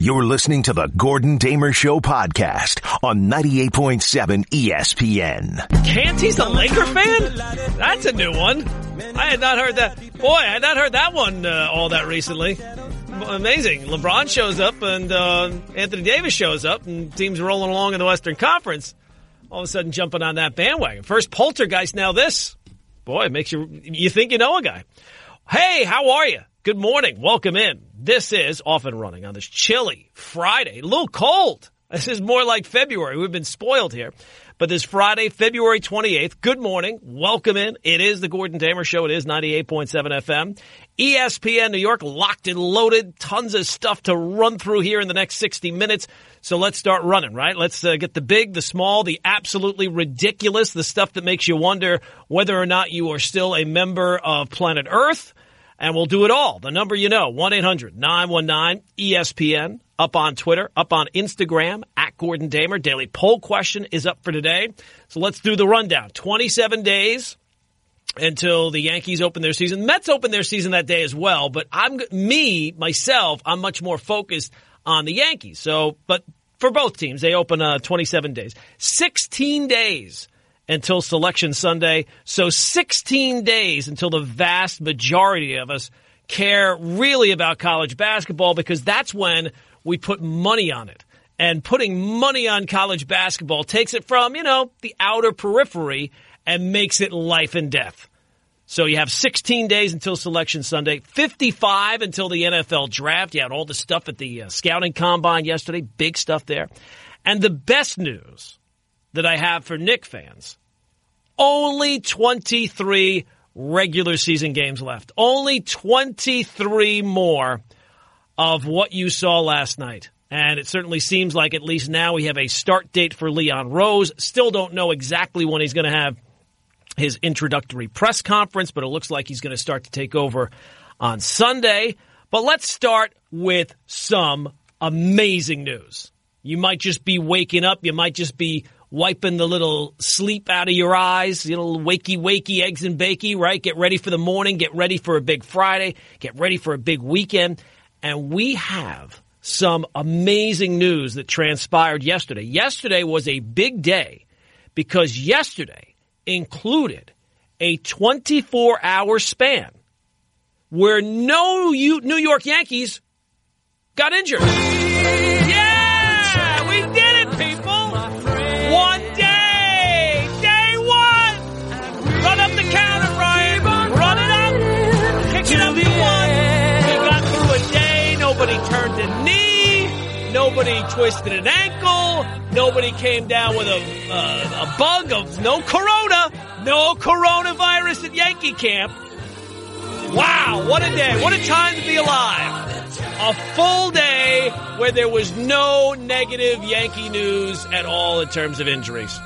You're listening to the Gordon Damer Show podcast on 98.7 ESPN. Canty's a Laker fan? That's a new one. I had not heard that. Boy, I had not heard that one uh, all that recently. Amazing. LeBron shows up and uh, Anthony Davis shows up and teams rolling along in the Western Conference. All of a sudden jumping on that bandwagon. First poltergeist, now this. Boy, it makes you, you think you know a guy. Hey, how are you? Good morning. Welcome in. This is off and running on this chilly Friday. A little cold. This is more like February. We've been spoiled here. But this Friday, February 28th, good morning. Welcome in. It is the Gordon Damer Show. It is 98.7 FM. ESPN New York locked and loaded. Tons of stuff to run through here in the next 60 minutes. So let's start running, right? Let's uh, get the big, the small, the absolutely ridiculous, the stuff that makes you wonder whether or not you are still a member of planet Earth and we'll do it all. The number you know, 1-800-919-ESPN, up on Twitter, up on Instagram, at Gordon Damer. Daily poll question is up for today. So let's do the rundown. 27 days until the Yankees open their season. Mets open their season that day as well, but I'm, me, myself, I'm much more focused on the Yankees. So, but for both teams, they open uh, 27 days. 16 days until Selection Sunday. So 16 days until the vast majority of us care really about college basketball because that's when we put money on it. And putting money on college basketball takes it from, you know, the outer periphery and makes it life and death. So you have 16 days until Selection Sunday, 55 until the NFL draft. You had all the stuff at the uh, scouting combine yesterday, big stuff there. And the best news that I have for Knick fans. Only 23 regular season games left. Only 23 more of what you saw last night. And it certainly seems like at least now we have a start date for Leon Rose. Still don't know exactly when he's going to have his introductory press conference, but it looks like he's going to start to take over on Sunday. But let's start with some amazing news. You might just be waking up. You might just be wiping the little sleep out of your eyes, you know, wakey, wakey, eggs and bakey, right? Get ready for the morning, get ready for a big Friday, get ready for a big weekend. And we have some amazing news that transpired yesterday. Yesterday was a big day because yesterday included a 24 hour span where no New York Yankees got injured. turned twisted an ankle. Nobody came down with a, uh, a bug of no corona, no coronavirus at Yankee camp. Wow, what a day. What a time to be alive. A full day where there was no negative Yankee news at all in terms of injuries.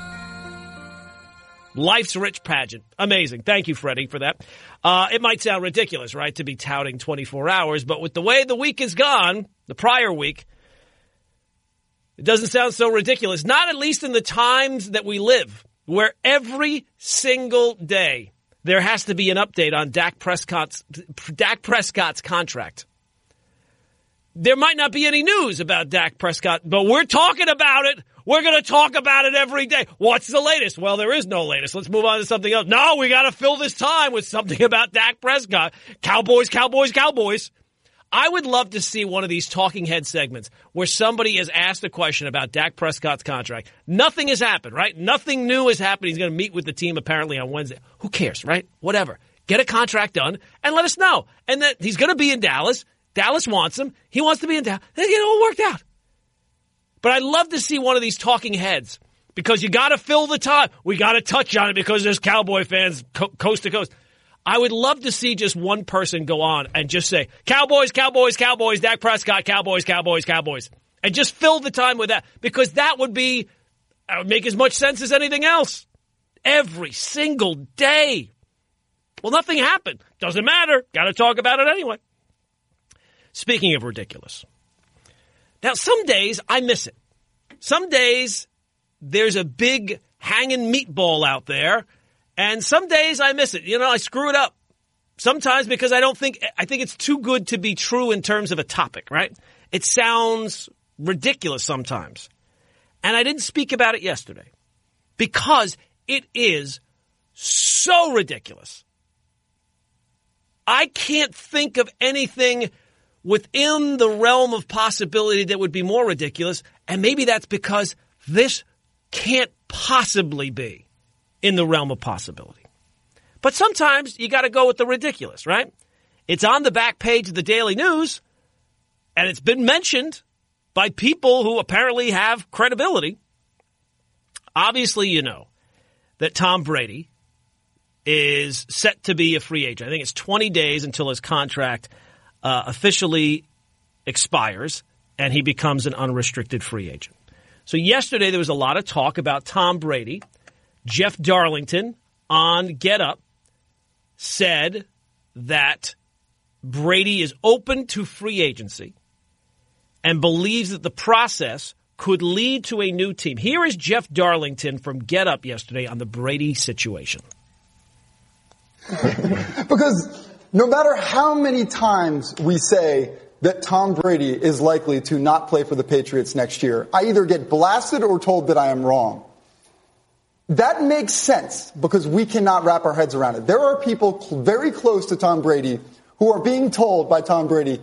Life's rich pageant. Amazing. Thank you, Freddie, for that. Uh, it might sound ridiculous, right, to be touting 24 hours, but with the way the week is gone, the prior week, it doesn't sound so ridiculous. Not at least in the times that we live, where every single day there has to be an update on Dak Prescott's, Dak Prescott's contract. There might not be any news about Dak Prescott, but we're talking about it we're going to talk about it every day. What's the latest? Well, there is no latest. Let's move on to something else. No, we got to fill this time with something about Dak Prescott. Cowboys, Cowboys, Cowboys. I would love to see one of these talking head segments where somebody has asked a question about Dak Prescott's contract. Nothing has happened, right? Nothing new has happened. He's going to meet with the team apparently on Wednesday. Who cares, right? Whatever. Get a contract done and let us know. And that he's going to be in Dallas. Dallas wants him. He wants to be in Dallas. It all worked out. But I'd love to see one of these talking heads because you got to fill the time. We got to touch on it because there's Cowboy fans co- coast to coast. I would love to see just one person go on and just say, Cowboys, Cowboys, Cowboys, Dak Prescott, Cowboys, Cowboys, Cowboys. And just fill the time with that because that would be, that would make as much sense as anything else. Every single day. Well, nothing happened. Doesn't matter. Got to talk about it anyway. Speaking of ridiculous, now, some days I miss it. Some days there's a big hanging meatball out there, and some days I miss it. You know, I screw it up. Sometimes because I don't think I think it's too good to be true in terms of a topic, right? It sounds ridiculous sometimes. And I didn't speak about it yesterday because it is so ridiculous. I can't think of anything within the realm of possibility that would be more ridiculous. And maybe that's because this can't possibly be in the realm of possibility. But sometimes you got to go with the ridiculous, right? It's on the back page of the Daily News, and it's been mentioned by people who apparently have credibility. Obviously, you know that Tom Brady is set to be a free agent. I think it's 20 days until his contract uh, officially expires and he becomes an unrestricted free agent. So yesterday there was a lot of talk about Tom Brady. Jeff Darlington on Get Up said that Brady is open to free agency and believes that the process could lead to a new team. Here is Jeff Darlington from Get Up yesterday on the Brady situation. because no matter how many times we say that Tom Brady is likely to not play for the Patriots next year, I either get blasted or told that I am wrong. That makes sense because we cannot wrap our heads around it. There are people very close to Tom Brady who are being told by Tom Brady,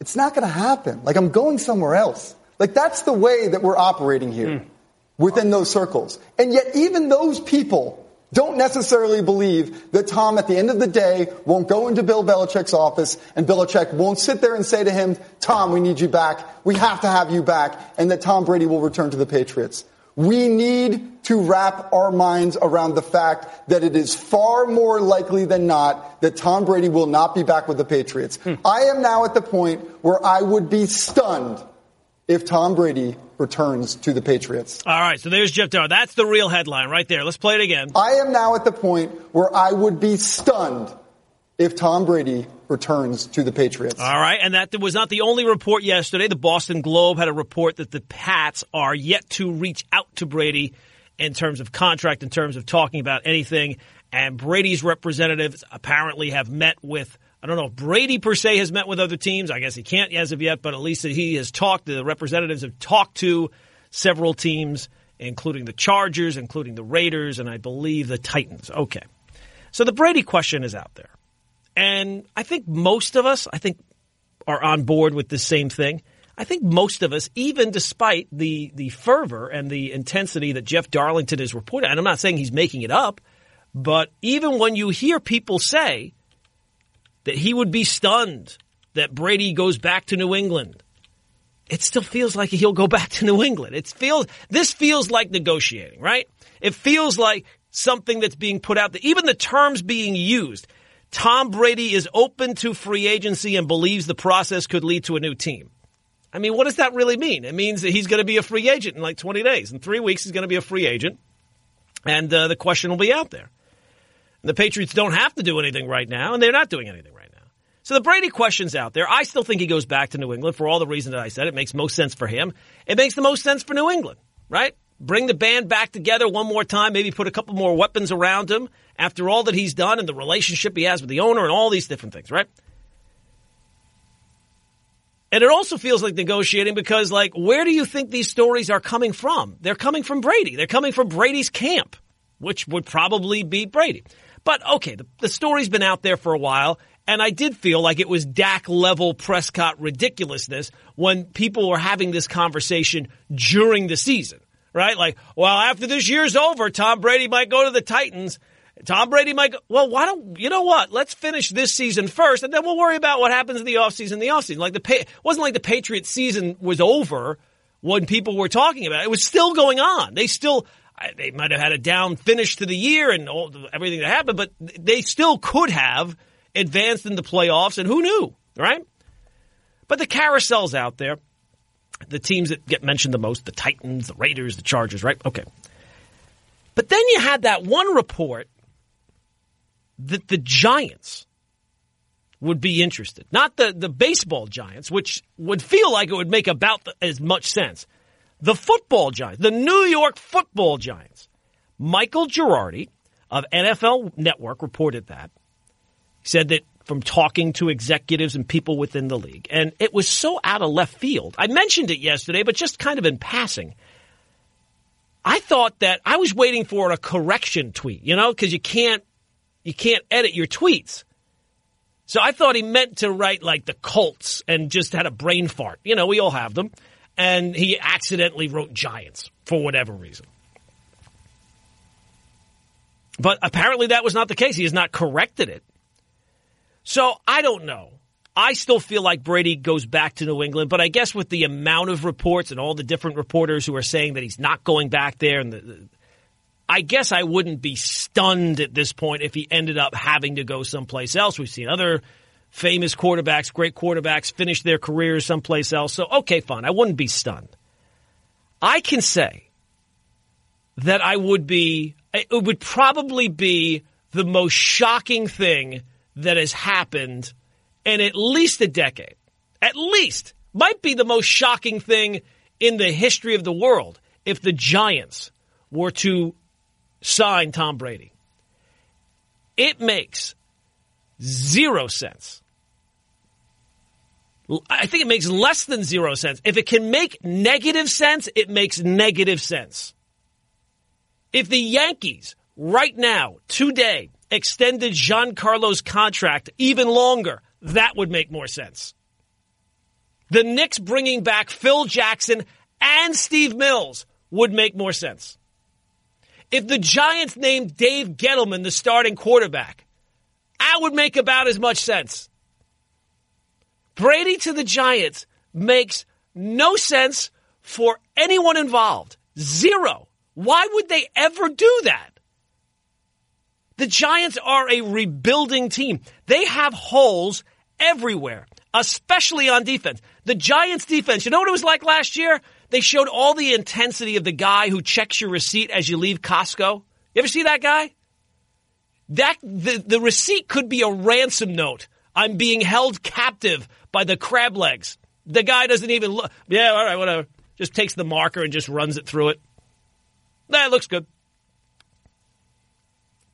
it's not going to happen. Like, I'm going somewhere else. Like, that's the way that we're operating here mm. within those circles. And yet, even those people don't necessarily believe that Tom, at the end of the day, won't go into Bill Belichick's office and Belichick won't sit there and say to him, Tom, we need you back. We have to have you back. And that Tom Brady will return to the Patriots. We need to wrap our minds around the fact that it is far more likely than not that Tom Brady will not be back with the Patriots. Hmm. I am now at the point where I would be stunned if Tom Brady returns to the Patriots. All right, so there's Jeff Darrow. That's the real headline right there. Let's play it again. I am now at the point where I would be stunned if Tom Brady returns to the Patriots. All right, and that was not the only report yesterday. The Boston Globe had a report that the Pats are yet to reach out to Brady in terms of contract, in terms of talking about anything. And Brady's representatives apparently have met with. I don't know if Brady per se has met with other teams. I guess he can't as of yet, but at least he has talked. The representatives have talked to several teams, including the Chargers, including the Raiders, and I believe the Titans. Okay. So the Brady question is out there. And I think most of us, I think, are on board with the same thing. I think most of us, even despite the the fervor and the intensity that Jeff Darlington is reporting, and I'm not saying he's making it up, but even when you hear people say that he would be stunned that Brady goes back to New England, it still feels like he'll go back to New England. It feels this feels like negotiating, right? It feels like something that's being put out there. Even the terms being used. Tom Brady is open to free agency and believes the process could lead to a new team. I mean, what does that really mean? It means that he's going to be a free agent in like 20 days. In three weeks, he's going to be a free agent, and uh, the question will be out there. And the Patriots don't have to do anything right now, and they're not doing anything right now. So the Brady question's out there. I still think he goes back to New England for all the reasons that I said. It makes most sense for him. It makes the most sense for New England, right? Bring the band back together one more time, maybe put a couple more weapons around him after all that he's done and the relationship he has with the owner and all these different things, right? And it also feels like negotiating because, like, where do you think these stories are coming from? They're coming from Brady. They're coming from Brady's camp, which would probably be Brady. But okay, the, the story's been out there for a while, and I did feel like it was Dak level Prescott ridiculousness when people were having this conversation during the season, right? Like, well, after this year's over, Tom Brady might go to the Titans. Tom Brady might go, well, why don't, you know what? Let's finish this season first and then we'll worry about what happens in the offseason, the offseason. Like the, it wasn't like the Patriots season was over when people were talking about it. It was still going on. They still, they might have had a down finish to the year and all, everything that happened, but they still could have advanced in the playoffs and who knew, right? But the carousel's out there. The teams that get mentioned the most, the Titans, the Raiders, the Chargers, right? Okay. But then you had that one report that the Giants would be interested. Not the, the baseball Giants, which would feel like it would make about the, as much sense. The football Giants, the New York football Giants. Michael Giardi of NFL Network reported that. He said that from talking to executives and people within the league. And it was so out of left field. I mentioned it yesterday, but just kind of in passing. I thought that I was waiting for a correction tweet, you know, because you can't you can't edit your tweets. So I thought he meant to write like the Colts and just had a brain fart. You know, we all have them. And he accidentally wrote Giants for whatever reason. But apparently that was not the case. He has not corrected it. So I don't know. I still feel like Brady goes back to New England, but I guess with the amount of reports and all the different reporters who are saying that he's not going back there, and the, I guess I wouldn't be stunned at this point if he ended up having to go someplace else. We've seen other famous quarterbacks, great quarterbacks, finish their careers someplace else. So, okay, fine. I wouldn't be stunned. I can say that I would be, it would probably be the most shocking thing that has happened in at least a decade. At least. Might be the most shocking thing in the history of the world if the Giants were to sign Tom Brady. It makes zero sense. I think it makes less than zero sense. If it can make negative sense, it makes negative sense. If the Yankees right now, today, extended Giancarlo's contract even longer, that would make more sense. The Knicks bringing back Phil Jackson and Steve Mills would make more sense. If the Giants named Dave Gettleman the starting quarterback, that would make about as much sense. Brady to the Giants makes no sense for anyone involved. Zero. Why would they ever do that? The Giants are a rebuilding team. They have holes everywhere, especially on defense. The Giants defense, you know what it was like last year? They showed all the intensity of the guy who checks your receipt as you leave Costco. You ever see that guy? That the, the receipt could be a ransom note. I'm being held captive by the crab legs. The guy doesn't even look. Yeah, all right, whatever. Just takes the marker and just runs it through it. That looks good.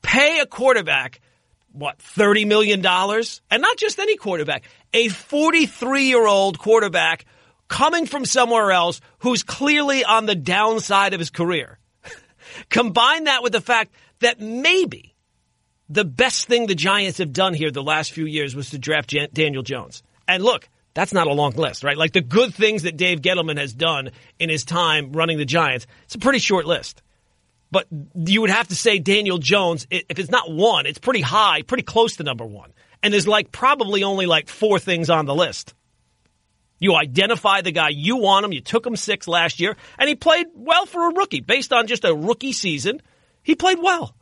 Pay a quarterback what, $30 million? And not just any quarterback, a 43 year old quarterback coming from somewhere else who's clearly on the downside of his career. Combine that with the fact that maybe the best thing the Giants have done here the last few years was to draft Jan- Daniel Jones. And look, that's not a long list, right? Like the good things that Dave Gettleman has done in his time running the Giants, it's a pretty short list. But you would have to say Daniel Jones, if it's not one, it's pretty high, pretty close to number one. And there's like probably only like four things on the list. You identify the guy you want him. You took him six last year, and he played well for a rookie. Based on just a rookie season, he played well.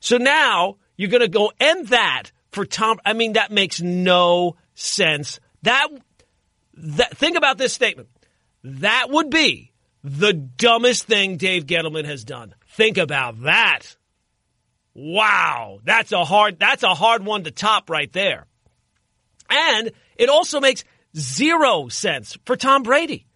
So now you're going to go end that for Tom. I mean, that makes no sense. That, that think about this statement. That would be the dumbest thing Dave Gettleman has done. Think about that. Wow, that's a hard that's a hard one to top right there. And it also makes zero sense for Tom Brady.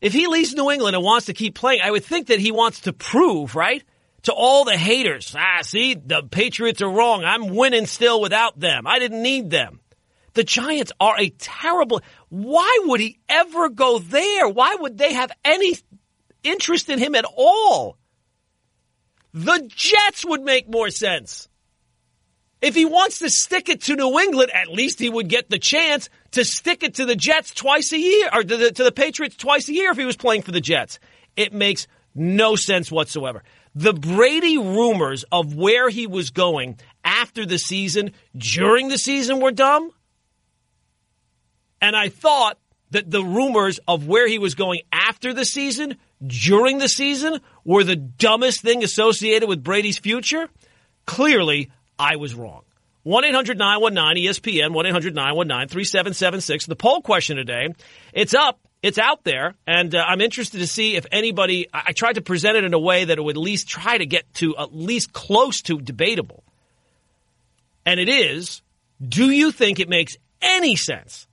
If he leaves New England and wants to keep playing, I would think that he wants to prove, right? To all the haters, ah, see, the Patriots are wrong. I'm winning still without them. I didn't need them. The Giants are a terrible. Why would he ever go there? Why would they have any interest in him at all? The Jets would make more sense. If he wants to stick it to New England, at least he would get the chance to stick it to the Jets twice a year, or to the, to the Patriots twice a year if he was playing for the Jets. It makes no sense whatsoever. The Brady rumors of where he was going after the season, during the season, were dumb. And I thought that the rumors of where he was going after the season, during the season, were the dumbest thing associated with Brady's future. Clearly, I was wrong. 1 800 919 ESPN, 1 800 919 3776. The poll question today, it's up, it's out there, and uh, I'm interested to see if anybody, I, I tried to present it in a way that it would at least try to get to at least close to debatable. And it is, do you think it makes any sense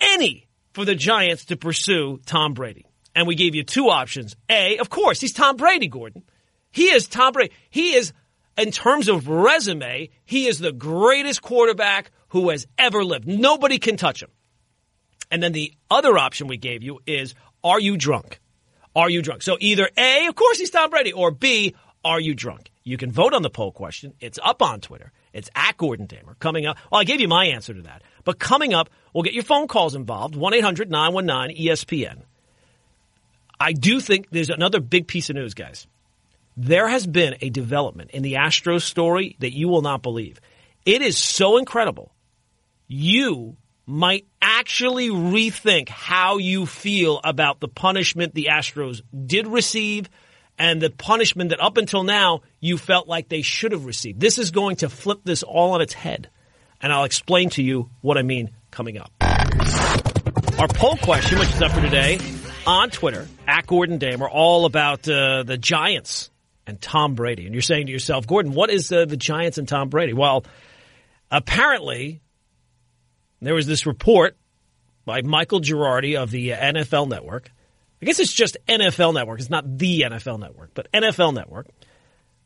any for the Giants to pursue Tom Brady. And we gave you two options. A, of course, he's Tom Brady, Gordon. He is Tom Brady. He is in terms of resume, he is the greatest quarterback who has ever lived. Nobody can touch him. And then the other option we gave you is, are you drunk? Are you drunk? So either A, of course he's Tom Brady, or B, are you drunk? You can vote on the poll question. It's up on Twitter. It's at Gordon Damer. Coming up, well, I gave you my answer to that. But coming up, we'll get your phone calls involved 1 800 919 ESPN. I do think there's another big piece of news, guys. There has been a development in the Astros story that you will not believe. It is so incredible. You might actually rethink how you feel about the punishment the Astros did receive and the punishment that up until now you felt like they should have received. This is going to flip this all on its head. And I'll explain to you what I mean coming up. Our poll question, which is up for today on Twitter, at Gordon Damer, are all about uh, the Giants and Tom Brady. And you're saying to yourself, Gordon, what is uh, the Giants and Tom Brady? Well, apparently, there was this report by Michael Giardi of the NFL Network I guess it's just NFL Network. It's not the NFL Network, but NFL Network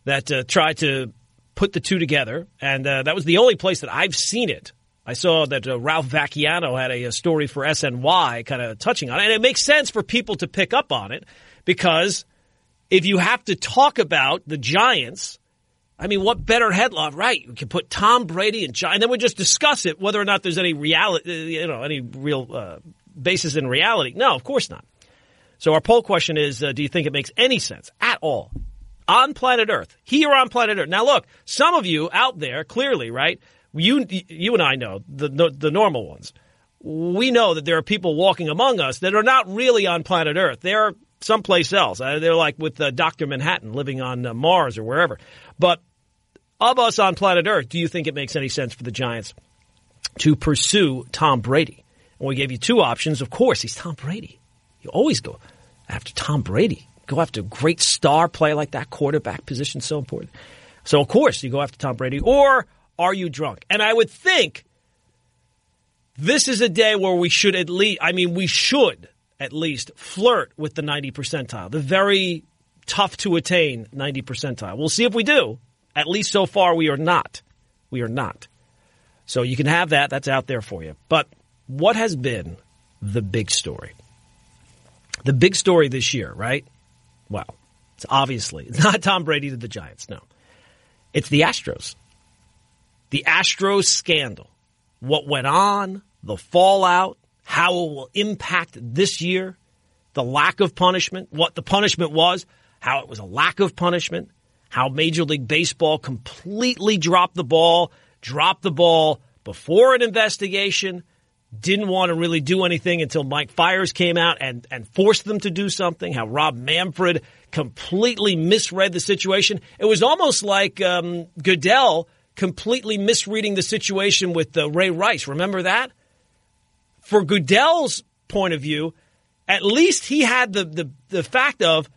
that uh, tried to put the two together, and uh, that was the only place that I've seen it. I saw that uh, Ralph Vacchiano had a, a story for SNY kind of touching on it, and it makes sense for people to pick up on it because if you have to talk about the Giants, I mean, what better headline, right? You can put Tom Brady and Giants, and then we just discuss it whether or not there's any reality, you know, any real uh, basis in reality. No, of course not. So our poll question is, uh, do you think it makes any sense at all on planet Earth, here on planet Earth? Now look, some of you out there, clearly, right? You, you and I know the, the, normal ones. We know that there are people walking among us that are not really on planet Earth. They're someplace else. Uh, they're like with uh, Dr. Manhattan living on uh, Mars or wherever. But of us on planet Earth, do you think it makes any sense for the Giants to pursue Tom Brady? And we gave you two options. Of course, he's Tom Brady. You always go after Tom Brady. Go after a great star player like that. Quarterback position so important. So of course you go after Tom Brady. Or are you drunk? And I would think this is a day where we should at least. I mean, we should at least flirt with the 90 percentile, the very tough to attain 90 percentile. We'll see if we do. At least so far, we are not. We are not. So you can have that. That's out there for you. But what has been the big story? The big story this year, right? Well, it's obviously not Tom Brady to the Giants. No, it's the Astros. The Astros scandal. What went on, the fallout, how it will impact this year, the lack of punishment, what the punishment was, how it was a lack of punishment, how Major League Baseball completely dropped the ball, dropped the ball before an investigation, didn't want to really do anything until Mike Fiers came out and, and forced them to do something, how Rob Manfred completely misread the situation. It was almost like um, Goodell completely misreading the situation with uh, Ray Rice. Remember that? For Goodell's point of view, at least he had the, the, the fact of,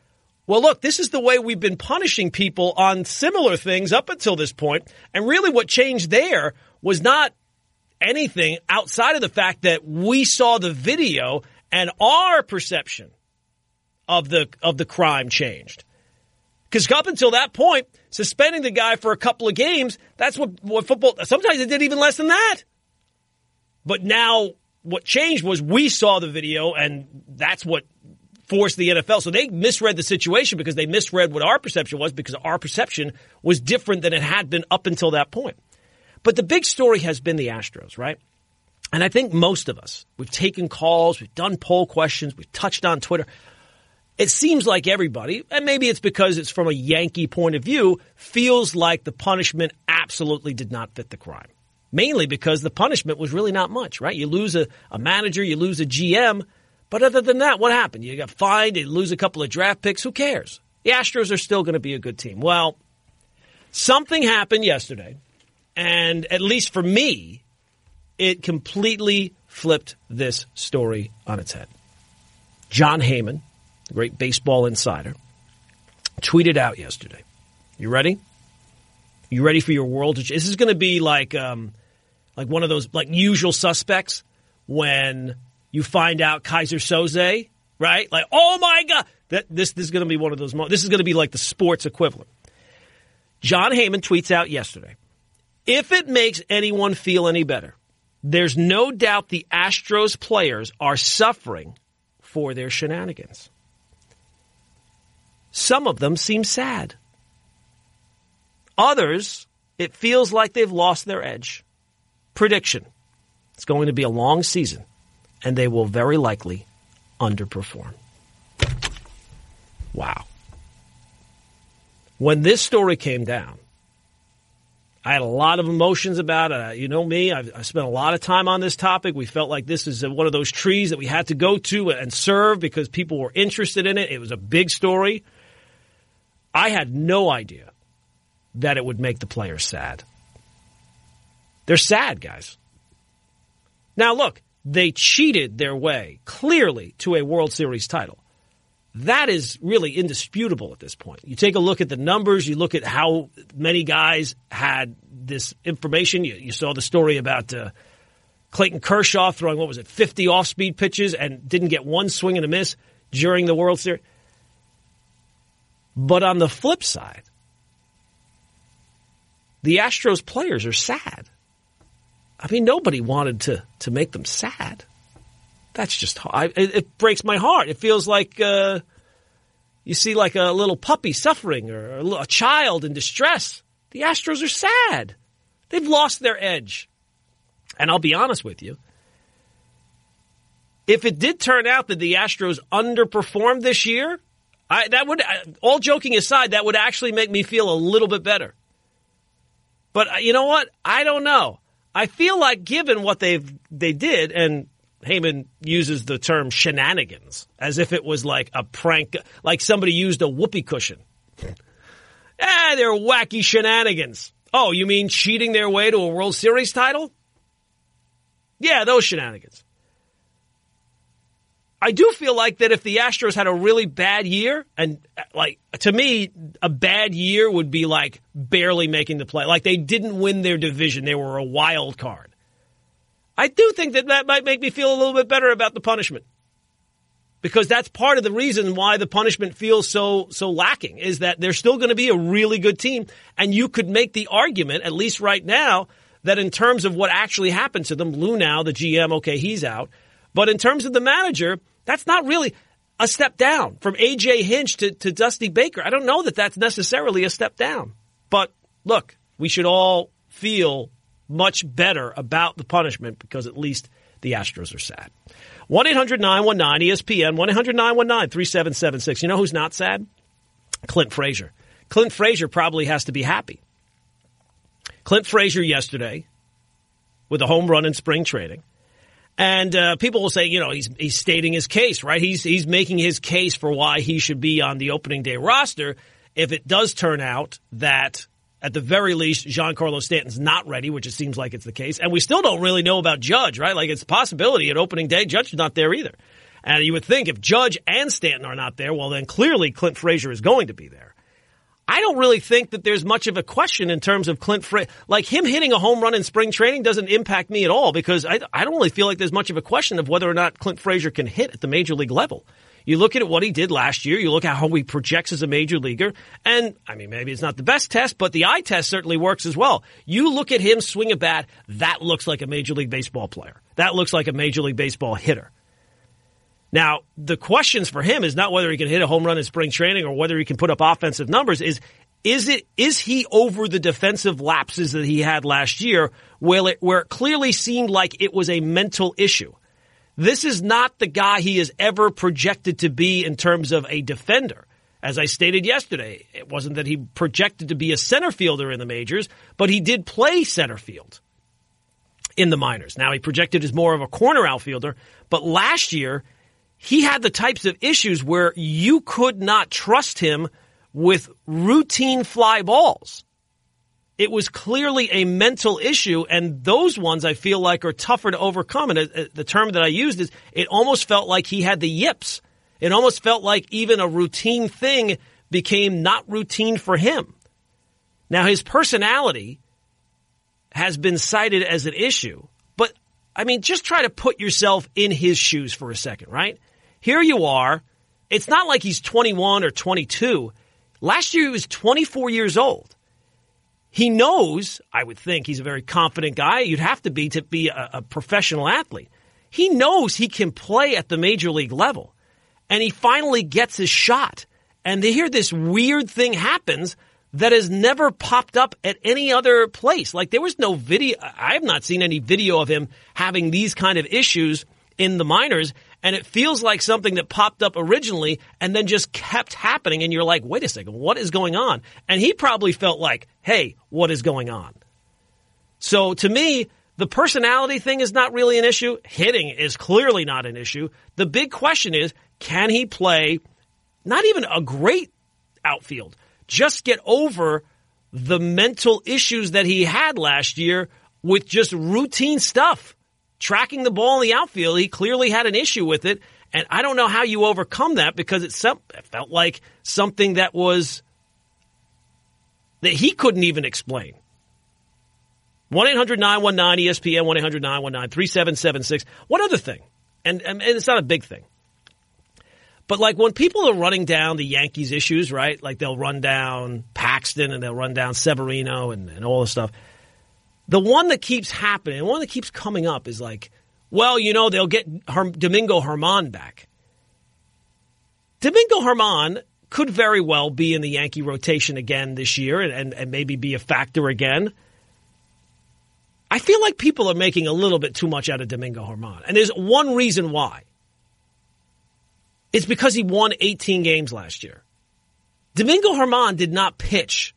well, look, this is the way we've been punishing people on similar things up until this point. And really what changed there was not anything outside of the fact that we saw the video and our perception of the of the crime changed. Because up until that point, suspending the guy for a couple of games, that's what, what football sometimes it did even less than that. But now what changed was we saw the video and that's what forced the NFL. So they misread the situation because they misread what our perception was because our perception was different than it had been up until that point. But the big story has been the Astros, right? And I think most of us, we've taken calls, we've done poll questions, we've touched on Twitter. It seems like everybody, and maybe it's because it's from a Yankee point of view, feels like the punishment absolutely did not fit the crime. Mainly because the punishment was really not much, right? You lose a, a manager, you lose a GM, but other than that, what happened? You got fined, you lose a couple of draft picks, who cares? The Astros are still going to be a good team. Well, something happened yesterday and at least for me, it completely flipped this story on its head. Jon Heyman, the great baseball insider, tweeted out yesterday. You ready? You ready for your world? To, this is going to be like um, like one of those like usual suspects when you find out Keyser Söze, right? Like, oh my god, that this this is going to be one of those. This is going to be like the sports equivalent. Jon Heyman tweets out yesterday if it makes anyone feel any better, there's no doubt the Astros players are suffering for their shenanigans. Some of them seem sad. Others, it feels like they've lost their edge. Prediction it's going to be a long season, and they will very likely underperform. Wow. When this story came down, I had a lot of emotions about it. You know me, I've, I spent a lot of time on this topic. We felt like this is one of those trees that we had to go to and serve because people were interested in it. It was a big story. I had no idea that it would make the players sad. They're sad, guys. Now, look, they cheated their way clearly to a World Series title. That is really indisputable at this point. You take a look at the numbers, you look at how many guys had this information. You, you saw the story about uh, Clayton Kershaw throwing, what was it, 50 off speed pitches and didn't get one swing and a miss during the World Series. But on the flip side, the Astros players are sad. I mean, nobody wanted to to make them sad. That's just I, it, it, breaks my heart. It feels like uh, you see like a little puppy suffering or a, a child in distress. The Astros are sad. They've lost their edge. And I'll be honest with you. If it did turn out that the Astros underperformed this year, I, that would, all joking aside, that would actually make me feel a little bit better. But uh, you know what? I don't know. I feel like given what they've they did, and Heyman uses the term shenanigans as if it was like a prank, like somebody used a whoopee cushion. ah, they're wacky shenanigans. Oh, you mean cheating their way to a World Series title? Yeah, those shenanigans. I do feel like that if the Astros had a really bad year, and like to me, a bad year would be like barely making the play. Like they didn't win their division; they were a wild card. I do think that that might make me feel a little bit better about the punishment, because that's part of the reason why the punishment feels so so lacking. Is that they're still going to be a really good team, and you could make the argument, at least right now, that in terms of what actually happened to them, Luhnow, the GM, okay, he's out, but in terms of the manager that's not really a step down from AJ Hinch to, to Dusty Baker. I don't know that that's necessarily a step down. But look, we should all feel much better about the punishment because at least the Astros are sad. 1 800 919 ESPN, 1 800 919 3776. You know who's not sad? Clint Frazier. Clint Frazier probably has to be happy. Clint Frazier yesterday with a home run in spring training and uh, people will say, you know, he's he's stating his case, right? He's he's making his case for why he should be on the opening day roster. If it does turn out that at the very least Giancarlo Stanton's not ready, which it seems like it's the case, and we still don't really know about Judge, right? Like it's a possibility at opening day Judge is not there either. And you would think if Judge and Stanton are not there, well then clearly Clint Frazier is going to be there. I don't really think that there's much of a question in terms of Clint Frazier. Like him hitting a home run in spring training doesn't impact me at all because I, I don't really feel like there's much of a question of whether or not Clint Frazier can hit at the major league level. You look at what he did last year, you look at how he projects as a major leaguer, and I mean, maybe it's not the best test, but the eye test certainly works as well. You look at him swing a bat, that looks like a major league baseball player. That looks like a major league baseball hitter. Now, the questions for him is not whether he can hit a home run in spring training or whether he can put up offensive numbers is is it is he over the defensive lapses that he had last year where it, where it clearly seemed like it was a mental issue? This is not the guy he is ever projected to be in terms of a defender. As I stated yesterday, it wasn't that he projected to be a center fielder in the majors, but he did play center field in the minors. Now he projected as more of a corner outfielder, but last year he had the types of issues where you could not trust him with routine fly balls. It was clearly a mental issue, and those ones I feel like are tougher to overcome. And uh, the term that I used is it almost felt like he had the yips. It almost felt like even a routine thing became not routine for him. Now, his personality has been cited as an issue, but I mean, just try to put yourself in his shoes for a second, right? Here you are. It's not like he's 21 or 22. Last year he was 24 years old. He knows, I would think, he's a very confident guy. You'd have to be to be a, a professional athlete. He knows he can play at the major league level. And he finally gets his shot. And to hear this weird thing happens that has never popped up at any other place. Like there was no video. I have not seen any video of him having these kind of issues in the minors. And it feels like something that popped up originally and then just kept happening. And you're like, wait a second, what is going on? And he probably felt like, hey, what is going on? So to me, the personality thing is not really an issue. Hitting is clearly not an issue. The big question is, can he play not even a great outfield? Just get over the mental issues that he had last year with just routine stuff tracking the ball in the outfield, he clearly had an issue with it. And I don't know how you overcome that because it, felt like something that was that he couldn't even explain. 1 800 919 ESPN, 1 800 919 3776. One other thing, and, and it's not a big thing, but like when people are running down the Yankees issues, right? Like they'll run down Paxton and they'll run down Severino and, and all this stuff. The one that keeps happening, the one that keeps coming up is like, well, you know, they'll get Domingo Germán back. Domingo Germán could very well be in the Yankee rotation again this year and, and, and maybe be a factor again. I feel like people are making a little bit too much out of Domingo Germán. And there's one reason why. It's because he won 18 games last year. Domingo Germán did not pitch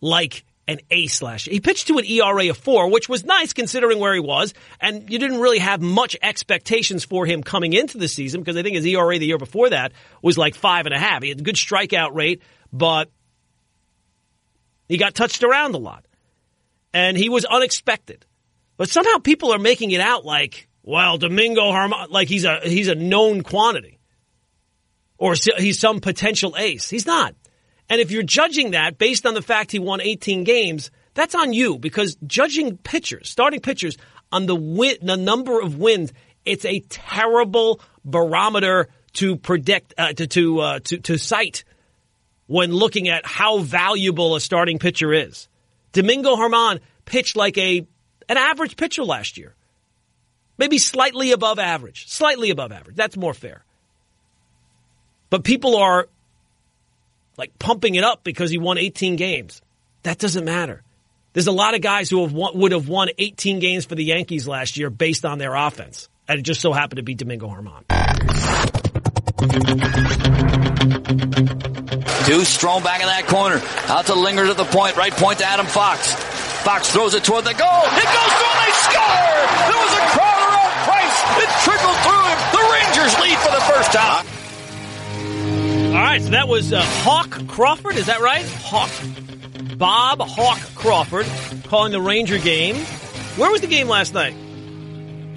like an ace last year. He pitched to an ERA of four, which was nice considering where he was. And you didn't really have much expectations for him coming into the season because I think his ERA the year before that was like five and a half. He had a good strikeout rate, but he got touched around a lot. And he was unexpected. But somehow people are making it out like, well, Domingo Germán, like he's a, he's a known quantity. Or he's some potential ace. He's not. And if you're judging that based on the fact he won 18 games, that's on you because judging pitchers, starting pitchers on the win, the number of wins, it's a terrible barometer to predict, uh, to, to, uh, to, to cite when looking at how valuable a starting pitcher is. Domingo Germán pitched like a, an average pitcher last year. Maybe slightly above average. Slightly above average. That's more fair. But people are like pumping it up because he won 18 games. That doesn't matter. There's a lot of guys who have won, would have won 18 games for the Yankees last year based on their offense. And it just so happened to be Domingo Germán. Deuce thrown back in that corner. Out to Lindgren at the point. Right point to Adam Fox. Fox throws it toward the goal. It goes through and they score! There was a Crowder on Price. It trickled through him. The Rangers lead for the first time. All right, so that was uh, Hawk Crawford. Is that right? Hawk Bob Hawk Crawford calling the Ranger game. Where was the game last night?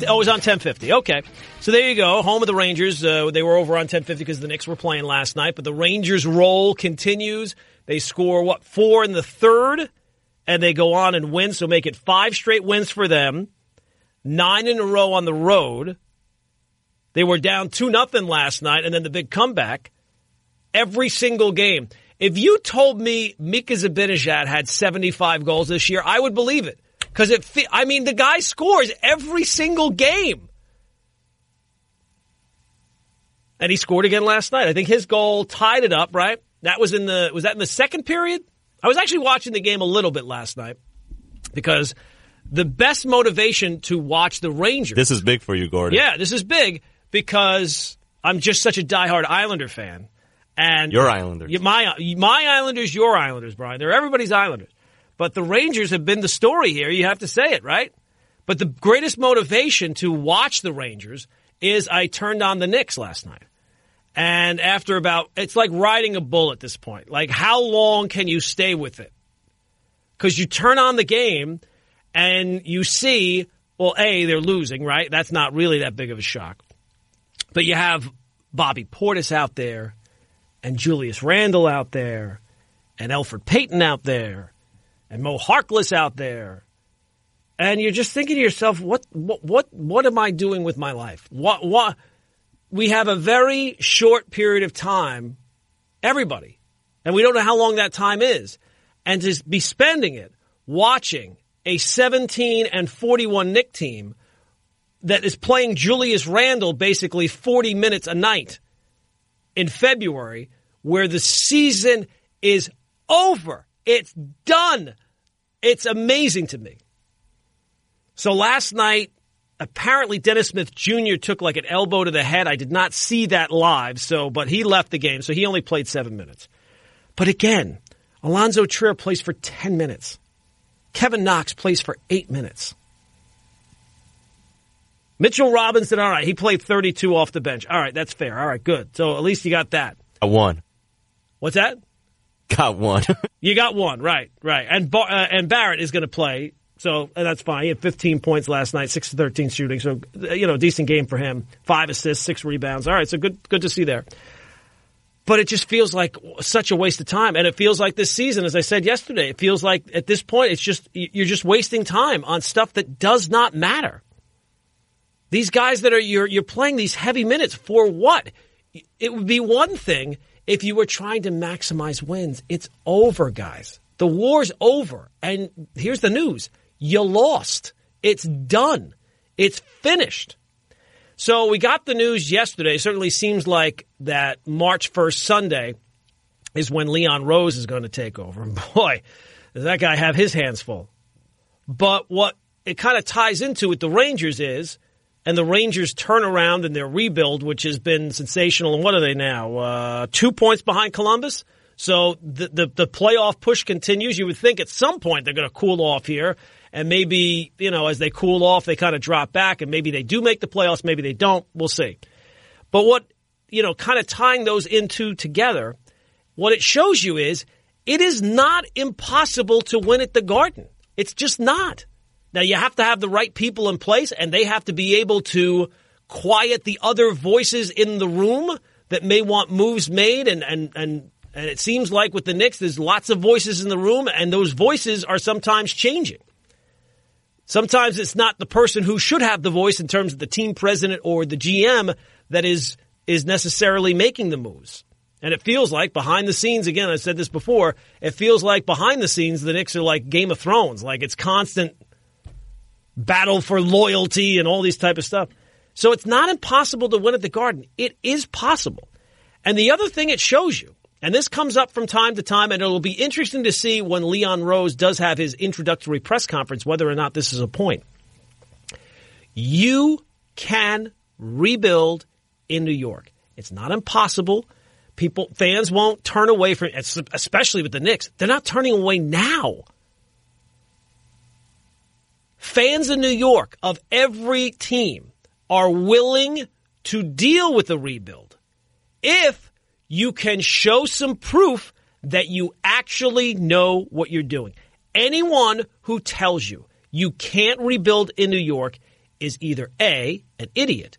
Oh, it was on 1050. Okay. So there you go. Home of the Rangers. Uh, they were over on 1050 because the Knicks were playing last night, but the Rangers roll continues. They score, what, four in the third, and they go on and win, so make it five straight wins for them. Nine in a row on the road. They were down 2 nothing last night, and then the big comeback every single game. If you told me Mika Zibanejad had 75 goals this year, I would believe it. Because it, I mean, the guy scores every single game. And he scored again last night. I think his goal tied it up, right? That was in the, was that in the second period? I was actually watching the game a little bit last night because the best motivation to watch the Rangers. This is big for you, Gordon. Yeah, this is big because I'm just such a diehard Islander fan. And your Islanders, my my Islanders, your Islanders, Brian. They're everybody's Islanders. But the Rangers have been the story here. You have to say it, right? But the greatest motivation to watch the Rangers is I turned on the Knicks last night. And after about, it's like riding a bull at this point. Like, how long can you stay with it? Because you turn on the game and you see, well, A, they're losing, right? That's not really that big of a shock. But you have Bobby Portis out there and Julius Randle out there and Elfrid Payton out there and Mo Harkless out there. And you're just thinking to yourself, what, what, what, what am I doing with my life? What, what, we have a very short period of time, everybody, and we don't know how long that time is. and to be spending it watching a 17 and 41 Knick team that is playing Julius Randle basically 40 minutes a night in February, where the season is over. It's done. It's amazing to me. So last night, apparently Dennis Smith Jr. took like an elbow to the head. I did not see that live, so but he left the game, so he only played seven minutes. But again, Alonzo Trier plays for ten minutes. Kevin Knox plays for eight minutes. Mitchell Robinson, all right, he played 32 off the bench. All right, that's fair. All right, good. So at least you got that. I won. What's that? Got one. You got one, right, right. And Bar- uh, and Barrett is going to play, so that's fine. He had 15 points last night, 6 to 13 shooting, so uh, you know, decent game for him. 5 assists, 6 rebounds. All right, so good good to see there. But it just feels like such a waste of time and it feels like this season as I said yesterday, it feels like at this point it's just you're just wasting time on stuff that does not matter. These guys that are you're you're playing these heavy minutes for what? It would be one thing if you were trying to maximize wins. It's over, guys. The war's over. And here's the news. You lost. It's done. It's finished. So we got the news yesterday. It certainly seems like that March 1st Sunday is when Leon Rose is going to take over. And boy, does that guy have his hands full. But what it kind of ties into with the Rangers is and the Rangers turn around in their rebuild, which has been sensational. And what are they now? Uh, two points behind Columbus. So the, the, the playoff push continues. You would think at some point they're going to cool off here, and maybe you know as they cool off, they kind of drop back, and maybe they do make the playoffs, maybe they don't. We'll see. But what you know, kind of tying those into together, what it shows you is it is not impossible to win at the Garden. It's just not. Now you have to have the right people in place and they have to be able to quiet the other voices in the room that may want moves made and, and, and, and it seems like with the Knicks, there's lots of voices in the room and those voices are sometimes changing. Sometimes it's not the person who should have the voice in terms of the team president or the GM that is, is necessarily making the moves. And it feels like behind the scenes, again, I said this before, it feels like behind the scenes, the Knicks are like Game of Thrones. Like it's constant battle for loyalty and all these type of stuff. So it's not impossible to win at the Garden. It is possible. And the other thing it shows you, and this comes up from time to time, and it'll be interesting to see when Leon Rose does have his introductory press conference whether or not this is a point. You can rebuild in New York. It's not impossible. People, fans won't turn away from, especially with the Knicks. They're not turning away now. Fans in New York of every team are willing to deal with a rebuild if you can show some proof that you actually know what you're doing. Anyone who tells you you can't rebuild in New York is either A, an idiot,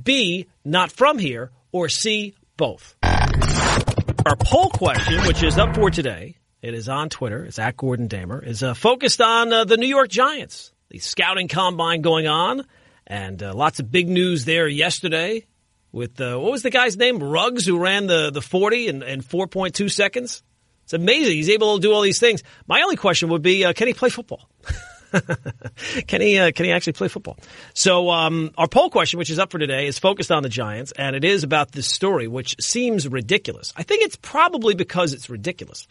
B, not from here, or C, both. Our poll question, which is up for today, it is on Twitter, it's at Gordon Damer, is uh, focused on uh, the New York Giants. The scouting combine going on, and uh, lots of big news there yesterday with, uh, what was the guy's name? Ruggs, who ran the, the 40 in, in 4.2 seconds. It's amazing. He's able to do all these things. My only question would be, uh, can he play football? can he uh, can he actually play football? So um, our poll question, which is up for today, is focused on the Giants, and it is about this story, which seems ridiculous. I think it's probably because it's ridiculous,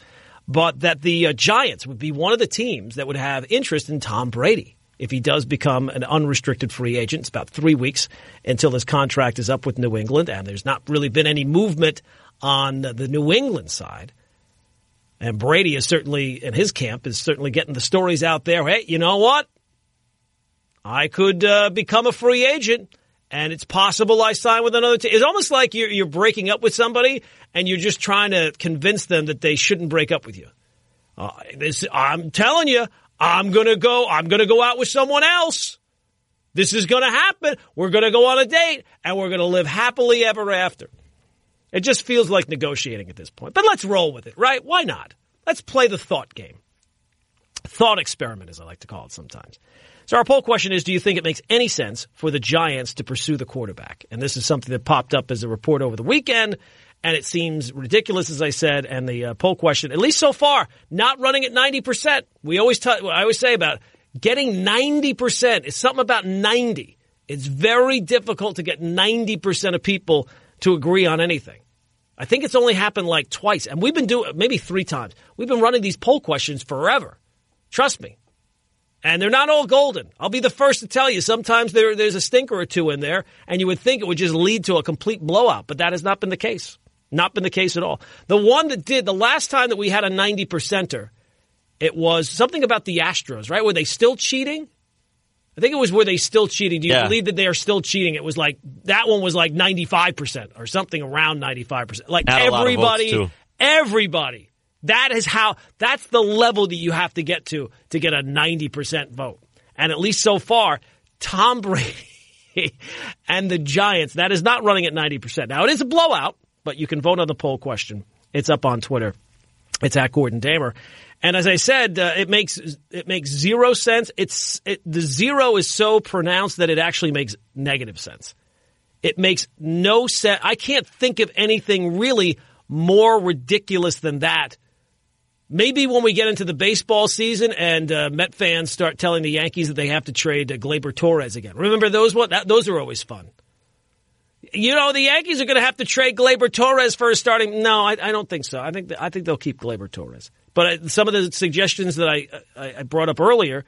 but that the uh, Giants would be one of the teams that would have interest in Tom Brady if he does become an unrestricted free agent. It's about three weeks until his contract is up with New England, and there's not really been any movement on the New England side. And Brady is certainly, in his camp, is certainly getting the stories out there. Hey, you know what? I could uh, become a free agent, and it's possible I sign with another team. It's almost like you're, you're breaking up with somebody, and you're just trying to convince them that they shouldn't break up with you. Uh, this, I'm telling you, I'm going to go, I'm going to go out with someone else. This is going to happen. We're going to go on a date and we're going to live happily ever after. It just feels like negotiating at this point. But let's roll with it, right? Why not? Let's play the thought game. Thought experiment, as I like to call it sometimes. So our poll question is, do you think it makes any sense for the Giants to pursue the quarterback? And this is something that popped up as a report over the weekend. And it seems ridiculous, as I said, and the uh, poll question, at least so far, not running at 90%. We always, t- I always say about getting 90% is something about 90. It's very difficult to get 90% of people to agree on anything. I think it's only happened like twice, and we've been doing maybe three times. We've been running these poll questions forever. Trust me. And they're not all golden. I'll be the first to tell you. Sometimes there, there's a stinker or two in there, and you would think it would just lead to a complete blowout, but that has not been the case. Not been the case at all. The one that did, the last time that we had a 90 percenter, it was something about the Astros, right? Were they still cheating? I think it was were they still cheating? Do you Yeah. believe that they are still cheating? It was like that one was like 95% or something around 95%. Like Had a lot of votes, everybody, everybody. That is how, that's the level that you have to get to to get a 90% vote. And at least so far, Tom Brady and the Giants, that is not running at 90%. Now it is a blowout, but you can vote on the poll question. It's up on Twitter. It's at Gordon Damer. And as I said, uh, it makes it makes zero sense. It's it, the zero is so pronounced that it actually makes negative sense. It makes no sense. I can't think of anything really more ridiculous than that. Maybe when we get into the baseball season and uh, Met fans start telling the Yankees that they have to trade uh, Gleyber Torres again. Remember those one? That, those are always fun. You know, the Yankees are going to have to trade Gleyber Torres for a starting. No, I, I don't think so. I think I think they'll keep Gleyber Torres. But I, some of the suggestions that I, I I brought up earlier,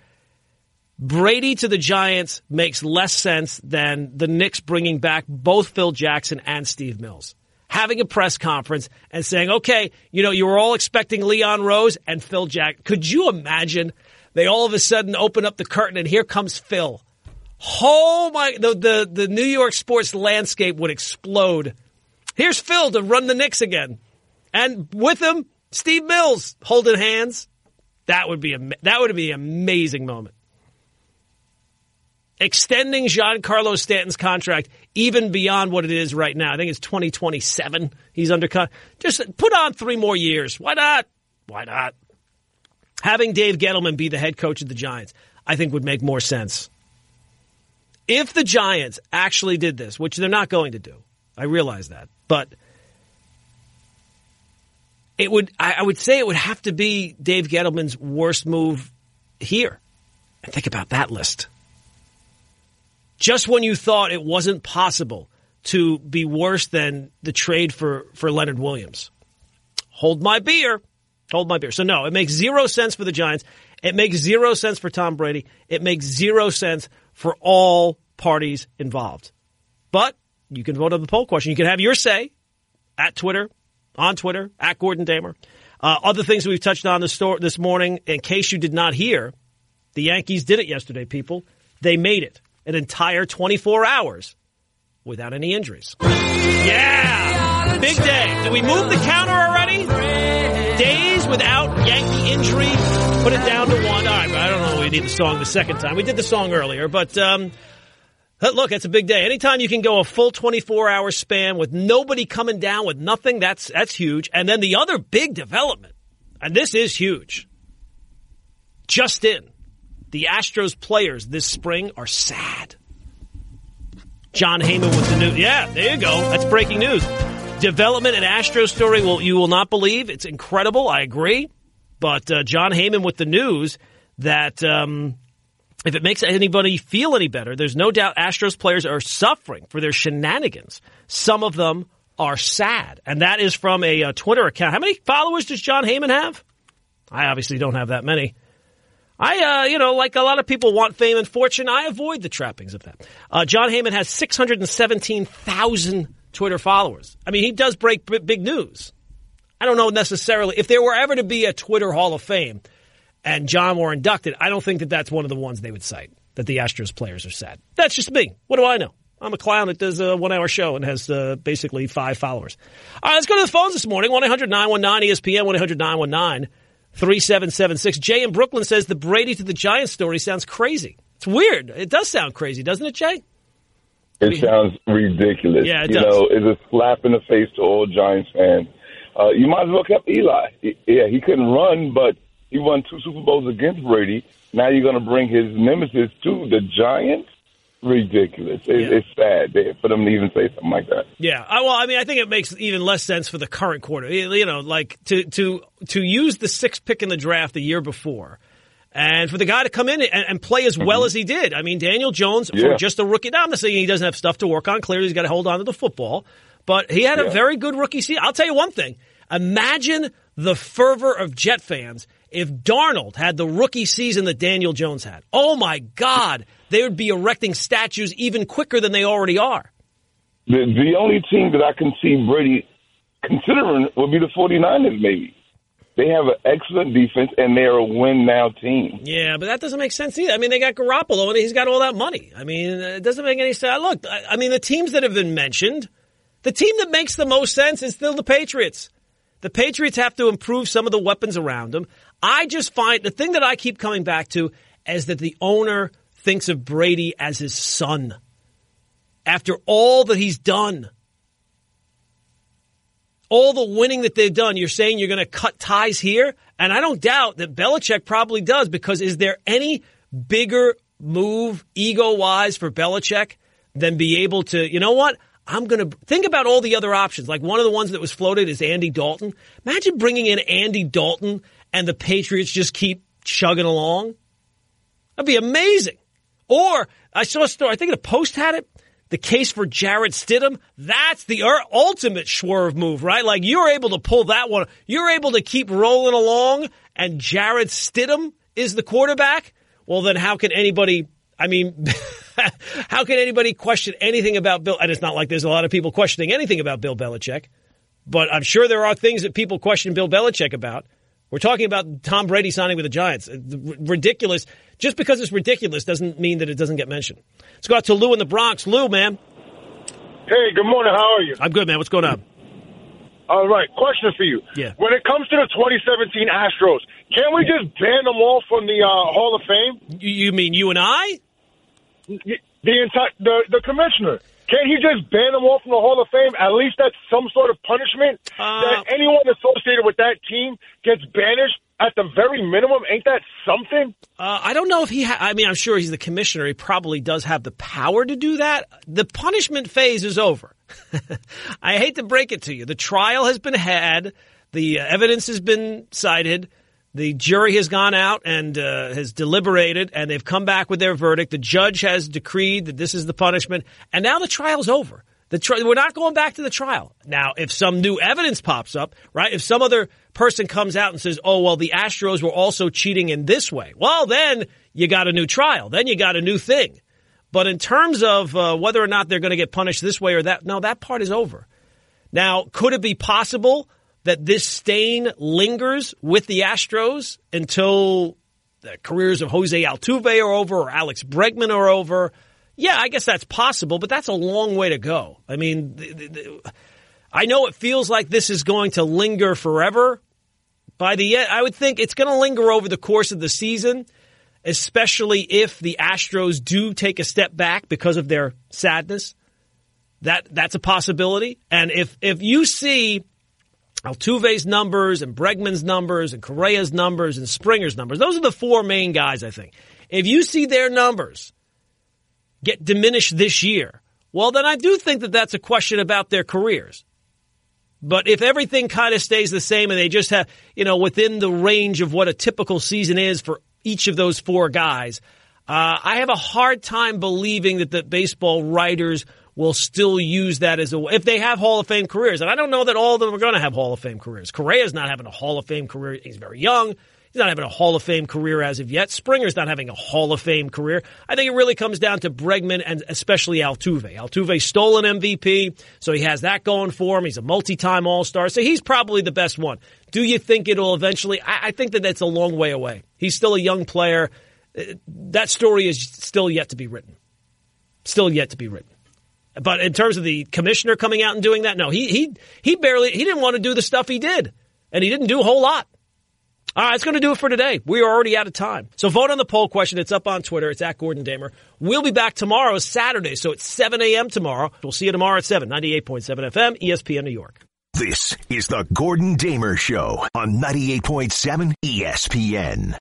Brady to the Giants makes less sense than the Knicks bringing back both Phil Jackson and Steve Mills. Having a press conference and saying, okay, you know, you were all expecting Leon Rose and Phil Jack. Could you imagine they all of a sudden open up the curtain and here comes Phil? Oh my, the, the, the New York sports landscape would explode. Here's Phil to run the Knicks again. And with him, Steve Mills holding hands. That would be a, that would be an amazing moment extending Giancarlo Stanton's contract even beyond what it is right now. I think it's 2027. He's under con- Just put on three more years. Why not? Why not? Having Dave Gettleman be the head coach of the Giants, I think would make more sense. If the Giants actually did this, which they're not going to do, I realize that, but it would, I would say it would have to be Dave Gettleman's worst move here. And think about that list just when you thought it wasn't possible to be worse than the trade for, for Leonard Williams. Hold my beer. Hold my beer. So no, it makes zero sense for the Giants. It makes zero sense for Tom Brady. It makes zero sense for all parties involved. But you can vote on the poll question. You can have your say at Twitter, on Twitter, at Gordon Damer. Uh, other things we've touched on this, this morning, in case you did not hear, the Yankees did it yesterday, people. They made it an entire 24 hours without any injuries. Yeah! Big day. Did we move the counter already? Days without Yankee injury. Put it down to one. All right, I don't know. We need the song the second time. We did the song earlier, but um, look, it's a big day. Anytime you can go a full 24 hour span with nobody coming down with nothing, that's that's huge. And then the other big development, and this is huge. Just in, the Astros players this spring are sad. Jon Heyman with the news. Yeah, there you go. That's breaking news. Development and Astros story you will not believe. It's incredible. I agree. But uh, Jon Heyman with the news that um, if it makes anybody feel any better, there's no doubt Astros players are suffering for their shenanigans. Some of them are sad, and that is from a, uh Twitter account. How many followers does Jon Heyman have? I obviously don't have that many. I, uh, you know, like a lot of people want fame and fortune, I avoid the trappings of that. Uh, Jon Heyman has 617,000 Twitter followers. I mean, he does break b- big news. I don't know necessarily if there were ever to be a Twitter Hall of Fame and Jon were inducted. I don't think that that's one of the ones they would cite that the Astros players are sad. That's just me. What do I know? I'm a clown that does a one hour show and has uh, basically five followers. All right, let's go to the phones this morning 1 800 919 ESPN 1 800 919 3776. Jay in Brooklyn says the Brady to the Giants story sounds crazy. It's weird. It does sound crazy, doesn't it, Jay? It sounds ridiculous. Yeah, it you does. know, it's a slap in the face to all Giants fans. Uh, you might as well kept Eli. Yeah, he couldn't run, but he won two Super Bowls against Brady. Now you're going to bring his nemesis to the Giants? ridiculous. It, Yeah. It's sad they- for them to even say something like that. Yeah, I, well, I mean, I think it makes even less sense for the current quarter. You you know, like to to to use the sixth pick in the draft the year before, and for the guy to come in and, and play as well mm-hmm. as he did. I mean, Daniel Jones for just a rookie. Now, I'm not saying he doesn't have stuff to work on. Clearly, he's got to hold on to the football, but he had a very good rookie season. I'll tell you one thing: imagine the fervor of Jet fans if Darnold had the rookie season that Daniel Jones had. Oh my God, they would be erecting statues even quicker than they already are. The, the only team that I can see Brady considering would be the 49ers, maybe. They have an excellent defense, and they're a win now team. Yeah, but that doesn't make sense either. I mean, they got Garoppolo and he's got all that money. I mean, it doesn't make any sense. Look, I I mean, the teams that have been mentioned, the team that makes the most sense is still the Patriots. The Patriots have to improve some of the weapons around them. I just find the thing that I keep coming back to is that the owner thinks of Brady as his son. After all that he's done, all the winning that they've done, you're saying you're going to cut ties here? And I don't doubt that Belichick probably does because is there any bigger move ego wise for Belichick than be able to, you know what? I'm going to think about all the other options. Like one of the ones that was floated is Andy Dalton. Imagine bringing in Andy Dalton and the Patriots just keep chugging along. That'd be amazing. Or I saw a story, I think the Post had it. The case for Jarrett Stidham, that's the ultimate swerve move, right? Like you're able to pull that one. You're able to keep rolling along and Jarrett Stidham is the quarterback. Well, then how can anybody, I mean, how can anybody question anything about Bill? And it's not like there's a lot of people questioning anything about Bill Belichick, but I'm sure there are things that people question Bill Belichick about. We're talking about Tom Brady signing with the Giants. Ridiculous. Just because it's ridiculous doesn't mean that it doesn't get mentioned. Let's go out to Lou in the Bronx. Lou, man. Hey, good morning. How are you? I'm good, man. What's going on? All right, question for you. Yeah. When it comes to the 2017 Astros, can't we just ban them all from the uh, Hall of Fame? You, mean you and I? The entire the the commissioner. Can't he just ban them all from the Hall of Fame? At least that's some sort of punishment Uh, that anyone associated with that team gets banished. At the very minimum, ain't that something? Uh, I don't know if he. Ha- I mean, I'm sure he's the commissioner. He probably does have the power to do that. The punishment phase is over. I hate to break it to you. The trial has been had. The uh, evidence has been cited. The jury has gone out and uh, has deliberated, and they've come back with their verdict. The judge has decreed that this is the punishment, and now the trial's over. The tri- we're not going back to the trial. Now, if some new evidence pops up, right? If some other person comes out and says, oh, well, the Astros were also cheating in this way, well, then you got a new trial. Then you got a new thing. But in terms of uh, whether or not they're going to get punished this way or that, no, that part is over. Now, could it be possible that this stain lingers with the Astros until the careers of Jose Altuve are over or Alex Bregman are over? Yeah, I guess that's possible, but that's a long way to go. I mean, I know it feels like this is going to linger forever. By the end, I would think it's going to linger over the course of the season, especially if the Astros do take a step back because of their sadness. That that's a possibility. And if if you see Altuve's numbers and Bregman's numbers and Correa's numbers and Springer's numbers, those are the four main guys. I think if you see their numbers get diminished this year, well, then I do think that that's a question about their careers. But if everything kind of stays the same and they just have, you know, within the range of what a typical season is for each of those four guys, uh, I have a hard time believing that the baseball writers will still use that as a if they have Hall of Fame careers. And I don't know that all of them are going to have Hall of Fame careers. Correa's not having a Hall of Fame career. He's very young. He's not having a Hall of Fame career as of yet. Springer's not having a Hall of Fame career. I think it really comes down to Bregman and especially Altuve. Altuve stole an MVP, so he has that going for him. He's a multi-time All-Star, so he's probably the best one. Do you think it'll eventually? I, I think that that's a long way away. He's still a young player. Uh, That story is still yet to be written. Still yet to be written. But in terms of the commissioner coming out and doing that, no, he he he barely he didn't want to do the stuff he did, and he didn't do a whole lot. All right, it's going to do it for today. We are already out of time. So vote on the poll question. It's up on Twitter. It's at Gordon Damer. We'll be back tomorrow, Saturday. So it's 7 a.m. tomorrow. We'll see you tomorrow at 7, 98.7 FM, ESPN New York. This is the Gordon Damer Show on 98.7 ESPN.